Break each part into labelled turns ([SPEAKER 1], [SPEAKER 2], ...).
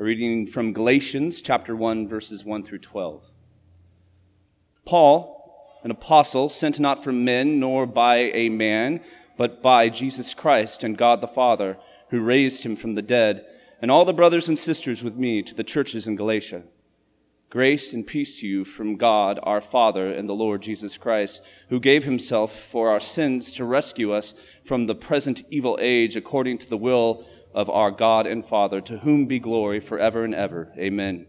[SPEAKER 1] A reading from Galatians chapter 1, verses 1 through 12. Paul, an apostle, sent not from men nor by a man, but by Jesus Christ and God the Father, who raised him from the dead, and all the brothers and sisters with me to the churches in Galatia. Grace and peace to you from God our Father and the Lord Jesus Christ, who gave himself for our sins to rescue us from the present evil age according to the will of our God and Father, to whom be glory forever and ever. Amen.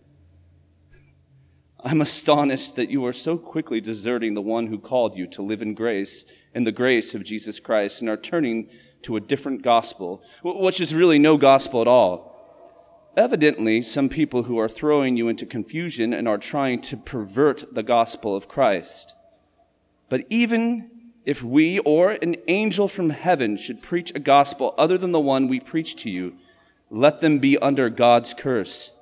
[SPEAKER 1] I'm astonished that you are so quickly deserting the one who called you to live in grace, and the grace of Jesus Christ, and are turning to a different gospel, which is really no gospel at all. Evidently, some people who are throwing you into confusion and are trying to pervert the gospel of Christ. But even if we or an angel from heaven should preach a gospel other than the one we preach to you, let them be under God's curse.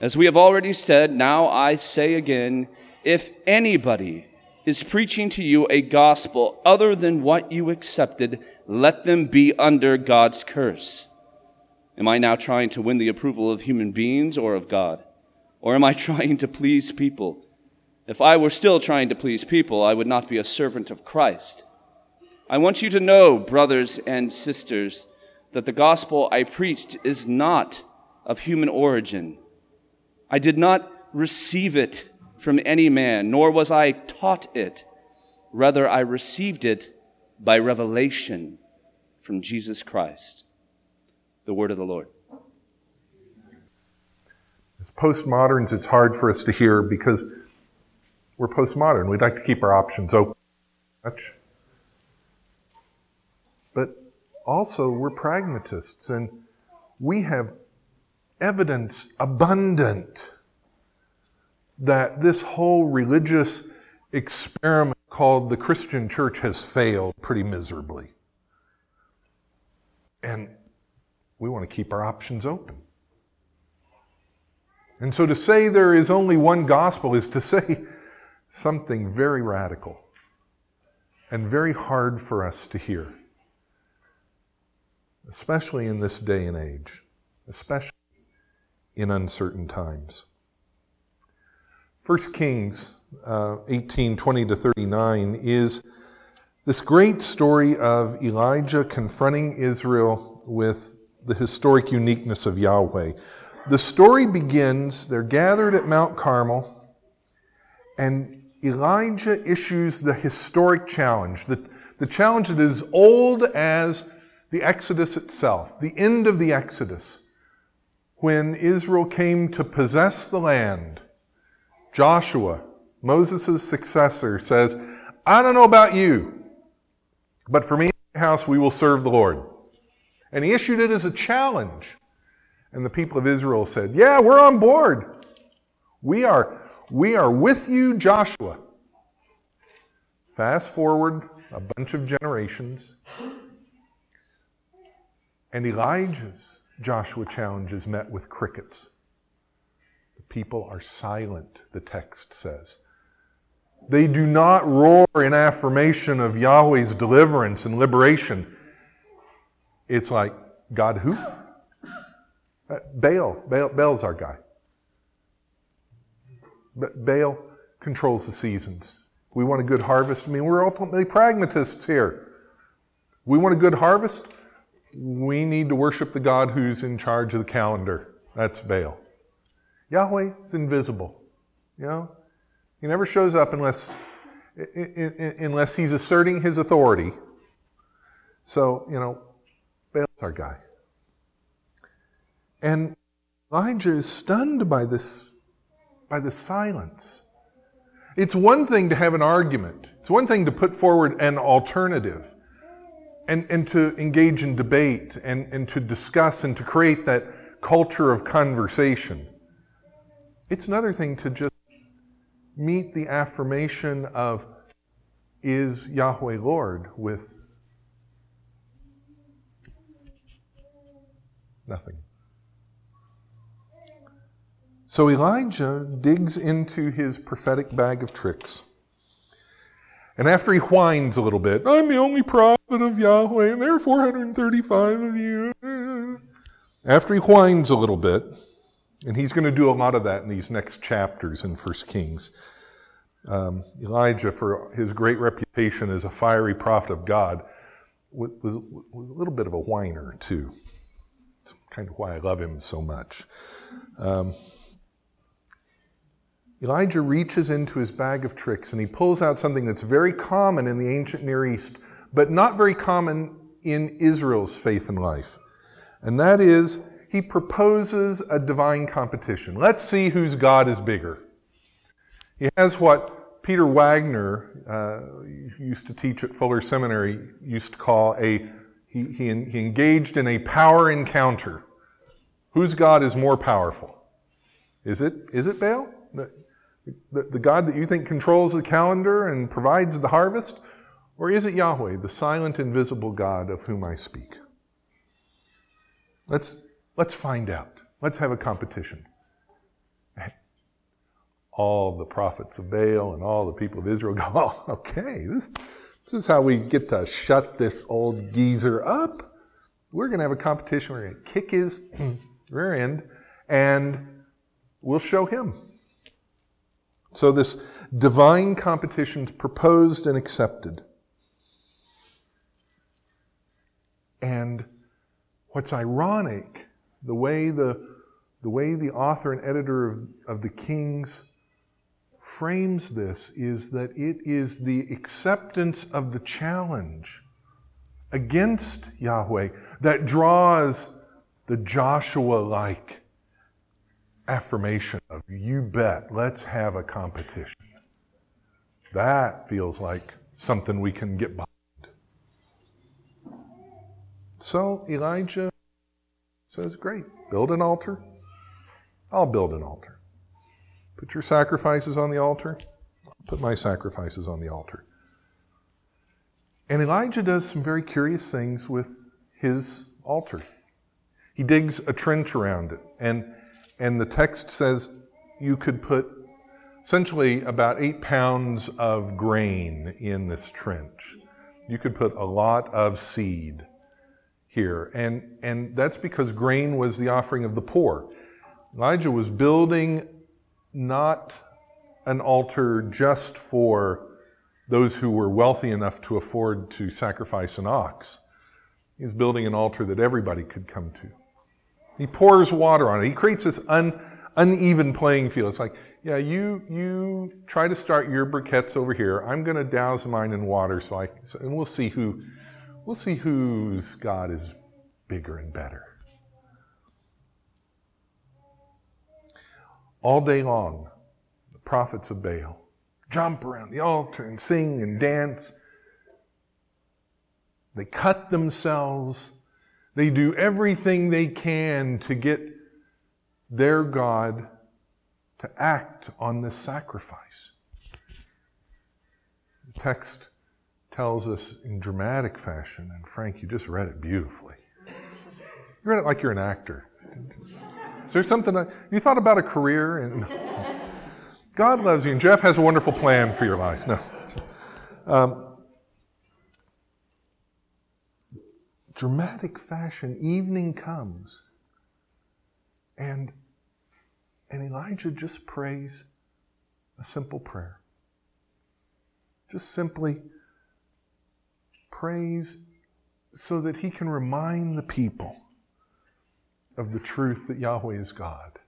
[SPEAKER 1] As we have already said, now I say again if anybody is preaching to you a gospel other than what you accepted, let them be under God's curse. Am I now trying to win the approval of human beings or of God? Or am I trying to please people? If I were still trying to please people, I would not be a servant of Christ. I want you to know, brothers and sisters, that the gospel I preached is not of human origin. I did not receive it from any man, nor was I taught it. Rather, I received it by revelation from Jesus Christ. The word of the Lord.
[SPEAKER 2] As postmoderns, it's hard for us to hear because we're postmodern. We'd like to keep our options open. But also, we're pragmatists and we have evidence abundant that this whole religious experiment called the Christian church has failed pretty miserably. And we want to keep our options open. And so to say there is only one gospel is to say something very radical and very hard for us to hear, especially in this day and age, especially in uncertain times. 1 Kings uh, 18 20 to 39 is this great story of Elijah confronting Israel with the historic uniqueness of Yahweh. The story begins, they're gathered at Mount Carmel, and Elijah issues the historic challenge, the, the challenge that is old as the Exodus itself, the end of the Exodus, when Israel came to possess the land. Joshua, Moses' successor, says, I don't know about you, but for me and my house we will serve the Lord. And he issued it as a challenge. And the people of Israel said, Yeah, we're on board. We are we are with you, Joshua. Fast forward a bunch of generations, and Elijah's Joshua challenge is met with crickets. The people are silent, the text says. They do not roar in affirmation of Yahweh's deliverance and liberation. It's like, God who? Uh, Baal. Baal. Baal's our guy. But Baal controls the seasons. We want a good harvest. I mean, we're ultimately pragmatists here. We want a good harvest. We need to worship the God who's in charge of the calendar. That's Baal. Yahweh is invisible. You know, he never shows up unless unless he's asserting his authority. So you know, Baal's our guy. And Elijah is stunned by this by the silence. It's one thing to have an argument. It's one thing to put forward an alternative and, and to engage in debate and, and to discuss and to create that culture of conversation. It's another thing to just meet the affirmation of, is Yahweh Lord with nothing. So Elijah digs into his prophetic bag of tricks. And after he whines a little bit, I'm the only prophet of Yahweh, and there are 435 of you. After he whines a little bit, And he's going to do a lot of that in these next chapters in 1 Kings. Um, Elijah, for his great reputation as a fiery prophet of God, was, was, a little bit of a whiner, too. It's kind of why I love him so much. Um, Elijah reaches into his bag of tricks and he pulls out something that's very common in the ancient Near East, but not very common in Israel's faith and life. And that is, he proposes a divine competition. Let's see whose God is bigger. He has what Peter Wagner uh, used to teach at Fuller Seminary, used to call a, he, he, he engaged in a power encounter. Whose God is more powerful? Is it, is it Baal? The, the, God that you think controls the calendar and provides the harvest? Or is it Yahweh, the silent, invisible God of whom I speak? Let's, let's find out. Let's have a competition. All the prophets of Baal and all the people of Israel go, oh, okay, this, this is how we get to shut this old geezer up. We're going to have a competition. We're going to kick his rear end and we'll show him. So this divine competition is proposed and accepted. And what's ironic, the way the, the way the author and editor of, of the Kings frames this is that it is the acceptance of the challenge against Yahweh that draws the Joshua like affirmation of, you bet, let's have a competition. That feels like something we can get behind. So Elijah says, Great, build an altar. I'll build an altar. Put your sacrifices on the altar. I'll put my sacrifices on the altar. And Elijah does some very curious things with his altar. He digs a trench around it. And, and the text says you could put essentially about eight pounds of grain in this trench. You could put a lot of seed here. And, and that's because grain was the offering of the poor. Elijah was building not an altar just for those who were wealthy enough to afford to sacrifice an ox. He's building an altar that everybody could come to. He pours water on it. He creates this un, uneven playing field. It's like, yeah, you you try to start your briquettes over here. I'm going to douse mine in water, so I and we'll see who we'll see whose God is bigger and better. All day long, the prophets of Baal jump around the altar and sing and dance. They cut themselves they do everything they can to get their God to act on this sacrifice. The text tells us in dramatic fashion, and Frank, you just read it beautifully. You read it like you're an actor. Is there something you thought about a career? And God loves you, and Jeff has a wonderful plan for your life. No. Um, dramatic fashion, evening comes. And, and Elijah just prays a simple prayer. Just simply prays so that he can remind the people of the truth that Yahweh is God.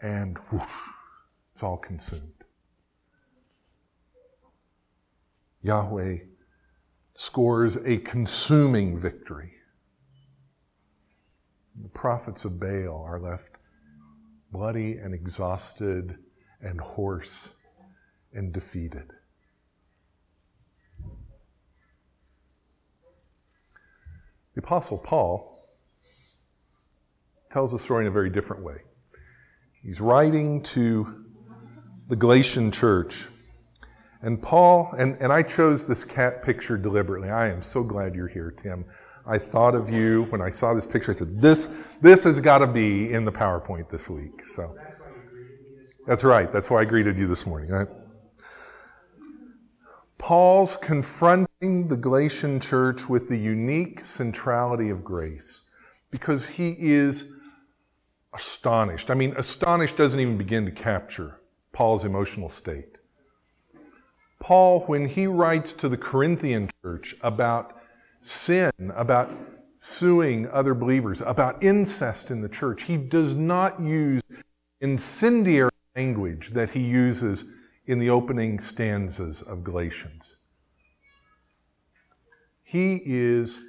[SPEAKER 2] And whoosh, it's all consumed. Yahweh scores a consuming victory. The prophets of Baal are left bloody and exhausted and hoarse and defeated. The Apostle Paul tells the story in a very different way. He's writing to the Galatian church and Paul, and, and I chose this cat picture deliberately. I am so glad you're here, Tim. I thought of you when I saw this picture. I said, this, this has got to be in the PowerPoint this week. So that's right. That's why I greeted you this morning. Paul's confronting the Galatian church with the unique centrality of grace because he is astonished. I mean, astonished doesn't even begin to capture Paul's emotional state. Paul, when he writes to the Corinthian church about sin, about suing other believers, about incest in the church, he does not use incendiary language that he uses in the opening stanzas of Galatians. He is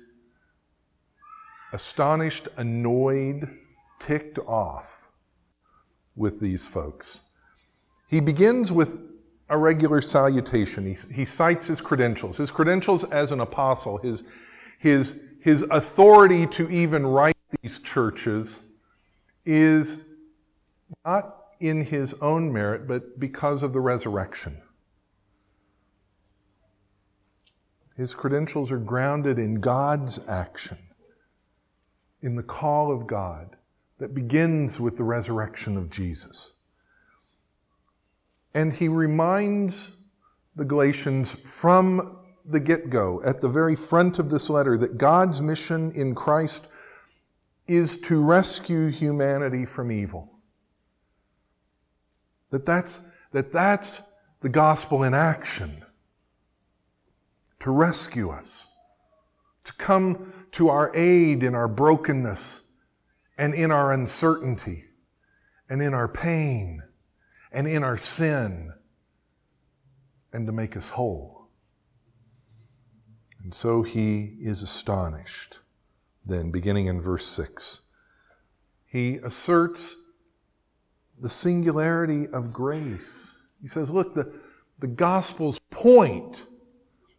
[SPEAKER 2] astonished, annoyed, ticked off with these folks. He begins with a regular salutation. He, he cites his credentials, his credentials as an apostle, his, his, his authority to even write these churches is not in his own merit, but because of the resurrection. His credentials are grounded in God's action, in the call of God that begins with the resurrection of Jesus. And he reminds the Galatians from the get go, at the very front of this letter, that God's mission in Christ is to rescue humanity from evil. That that's, that that's the gospel in action. To rescue us. To come to our aid in our brokenness and in our uncertainty and in our pain and in our sin and to make us whole. And so he is astonished. Then, beginning in verse 6, he asserts the singularity of grace. He says, Look, the, the gospel's point,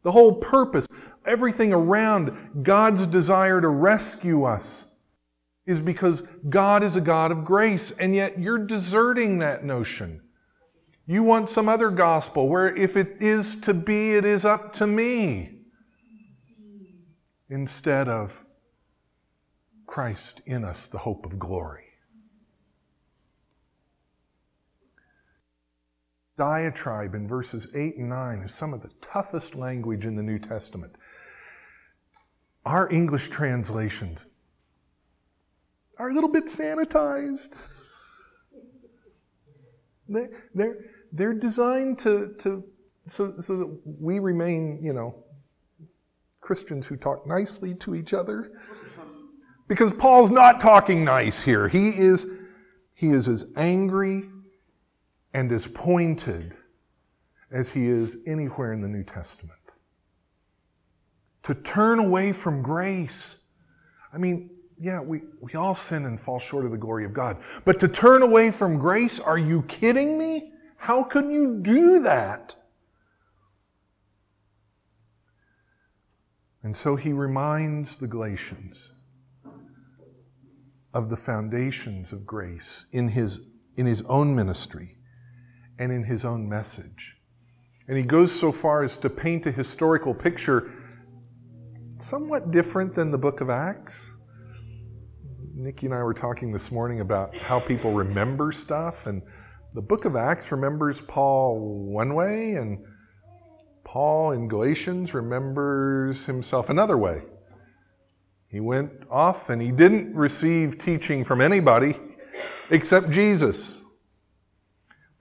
[SPEAKER 2] the whole purpose, everything around God's desire to rescue us is because God is a God of grace, and yet you're deserting that notion. You want some other gospel where if it is to be, it is up to me. Instead of Christ in us, the hope of glory. Diatribe in verses 8 and 9 is some of the toughest language in the New Testament. Our English translations are a little bit sanitized. They're, they're, they're designed to, to so, so that we remain, you know, Christians who talk nicely to each other. Because Paul's not talking nice here. He is, he is as angry and as pointed as he is anywhere in the New Testament. To turn away from grace. I mean, yeah, we, we all sin and fall short of the glory of God. But to turn away from grace, are you kidding me? How can you do that? And so he reminds the Galatians of the foundations of grace in his, in his own ministry and in his own message. And he goes so far as to paint a historical picture somewhat different than the book of Acts. Nikki and I were talking this morning about how people remember stuff, and the book of Acts remembers Paul one way, and Paul in Galatians remembers himself another way. He went off and he didn't receive teaching from anybody except Jesus.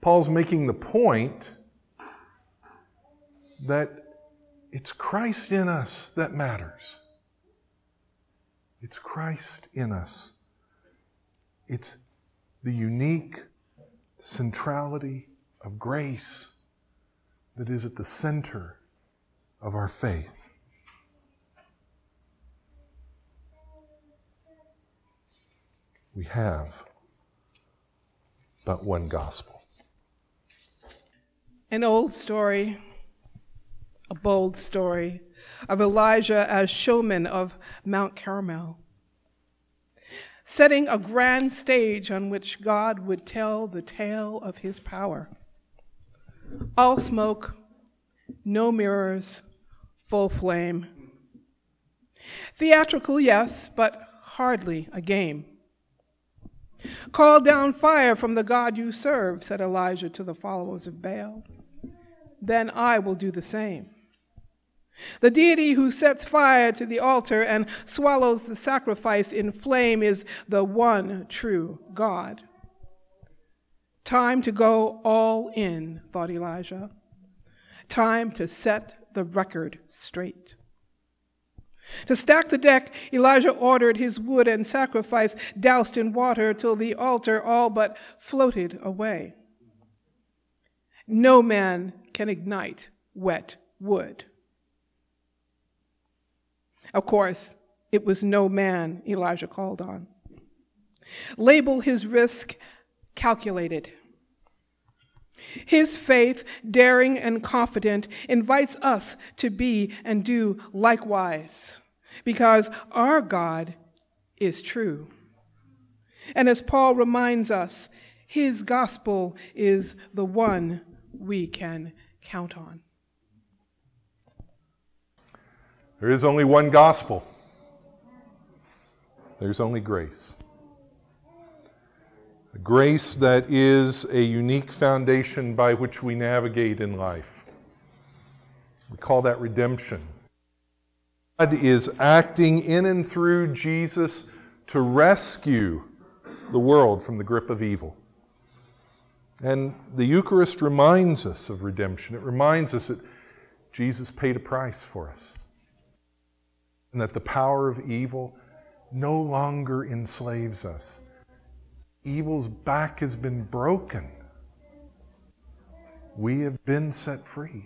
[SPEAKER 2] Paul's making the point that it's Christ in us that matters. It's Christ in us. It's the unique centrality of grace that is at the center of our faith. We have but one gospel.
[SPEAKER 3] An old story, a bold story of Elijah as showman of Mount Carmel, setting a grand stage on which God would tell the tale of his power. All smoke, no mirrors, full flame. Theatrical, yes, but hardly a game. Call down fire from the God you serve, said Elijah to the followers of Baal then I will do the same. The deity who sets fire to the altar and swallows the sacrifice in flame is the one true God. Time to go all in, thought Elijah. Time to set the record straight. To stack the deck, Elijah ordered his wood and sacrifice doused in water till the altar all but floated away. No man can ignite wet wood. Of course, it was no man Elijah called on. Label his risk calculated. His faith, daring and confident, invites us to be and do likewise, because our God is true. And as Paul reminds us, his gospel is the one we can count on.
[SPEAKER 2] There is only one gospel. There's only grace. A grace that is a unique foundation by which we navigate in life. We call that redemption. God is acting in and through Jesus to rescue the world from the grip of evil. And the Eucharist reminds us of redemption. It reminds us that Jesus paid a price for us and that the power of evil no longer enslaves us. Evil's back has been broken. We have been set free.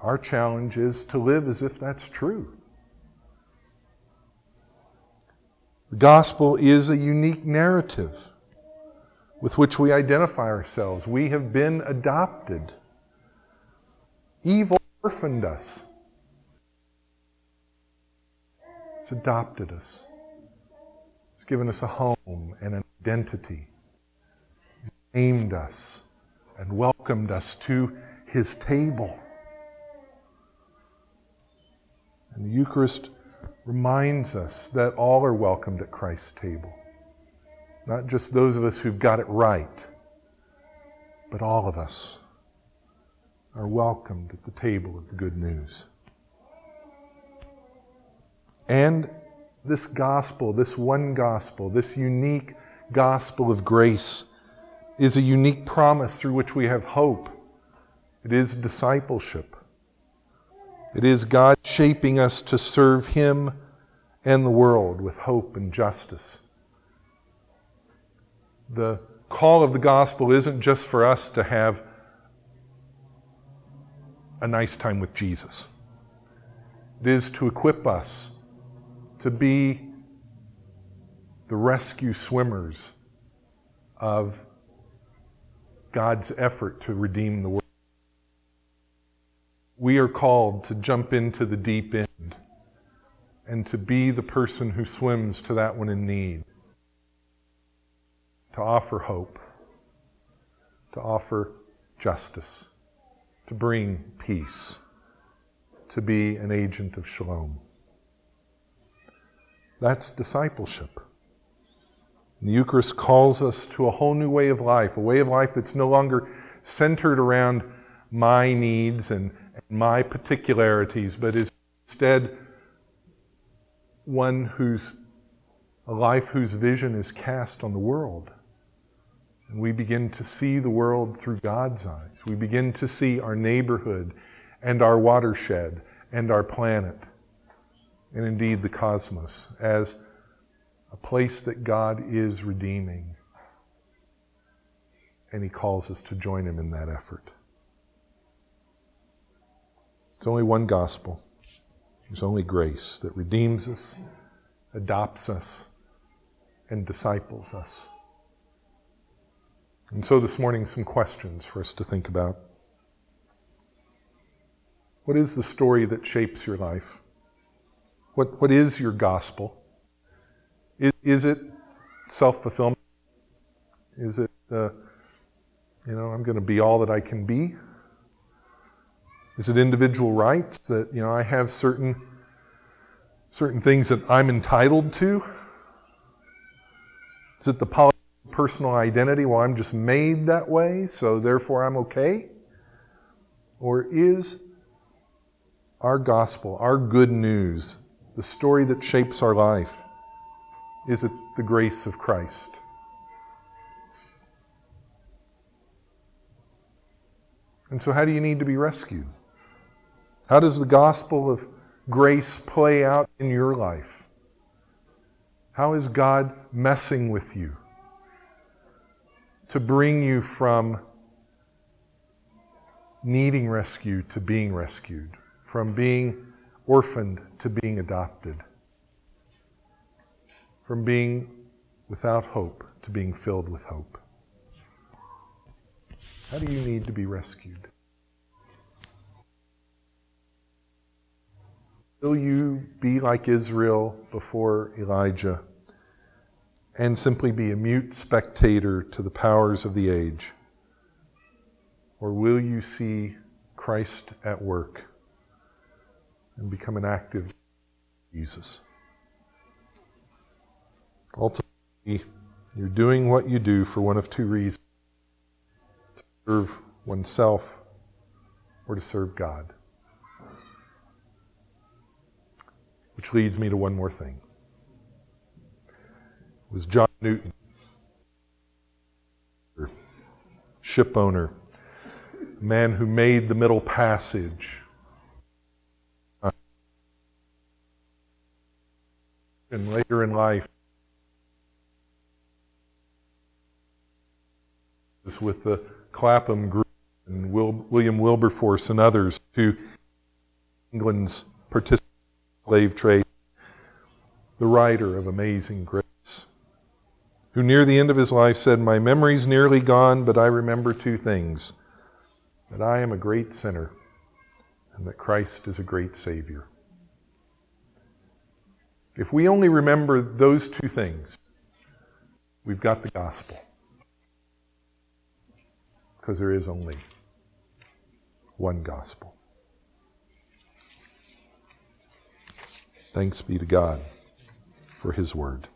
[SPEAKER 2] Our challenge is to live as if that's true. The gospel is a unique narrative with which we identify ourselves. We have been adopted. Evil orphaned us. It's adopted us. It's given us a home and an identity. He's named us and welcomed us to his table. And the Eucharist reminds us that all are welcomed at Christ's table. Not just those of us who've got it right, but all of us are welcomed at the table of the good news. And this gospel, this one gospel, this unique gospel of grace, is a unique promise through which we have hope. It is discipleship. It is God shaping us to serve Him and the world with hope and justice. The call of the gospel isn't just for us to have a nice time with Jesus, it is to equip us to be the rescue swimmers of God's effort to redeem the world. We are called to jump into the deep end and to be the person who swims to that one in need, to offer hope, to offer justice, to bring peace, to be an agent of shalom. That's discipleship. And the Eucharist calls us to a whole new way of life, a way of life that's no longer centered around my needs and, and my particularities, but is instead one whose a life whose vision is cast on the world. And we begin to see the world through God's eyes. We begin to see our neighborhood and our watershed and our planet and indeed the cosmos as a place that God is redeeming. And He calls us to join Him in that effort. It's only one gospel. There's only grace that redeems us, adopts us, and disciples us. And so this morning, some questions for us to think about. What is the story that shapes your life? What, what is your gospel? Is, is it self fulfillment? Is it, uh, you know, I'm going to be all that I can be? Is it individual rights that, you know, I have certain, certain things that I'm entitled to? Is it the personal identity? Well, I'm just made that way, so therefore I'm okay? Or is our gospel, our good news, the story that shapes our life, is it the grace of Christ? And so, how do you need to be rescued? How does the gospel of grace play out in your life? How is God messing with you to bring you from needing rescue to being rescued, from being orphaned to being adopted, from being without hope to being filled with hope? How do you need to be rescued? Will you be like Israel before Elijah and simply be a mute spectator to the powers of the age? Or will you see Christ at work and become an active Jesus? Ultimately, you're doing what you do for one of two reasons to serve oneself or to serve God. Which leads me to one more thing. Was John Newton, ship owner, man who made the Middle Passage. And later in life, with the Clapham group and William Wilberforce and others to England's participation slave trade, the writer of Amazing Grace, who near the end of his life said, My memory's nearly gone, but I remember two things that I am a great sinner and that Christ is a great Savior. If we only remember those two things, we've got the gospel. Because there is only one gospel. Thanks be to God for his word.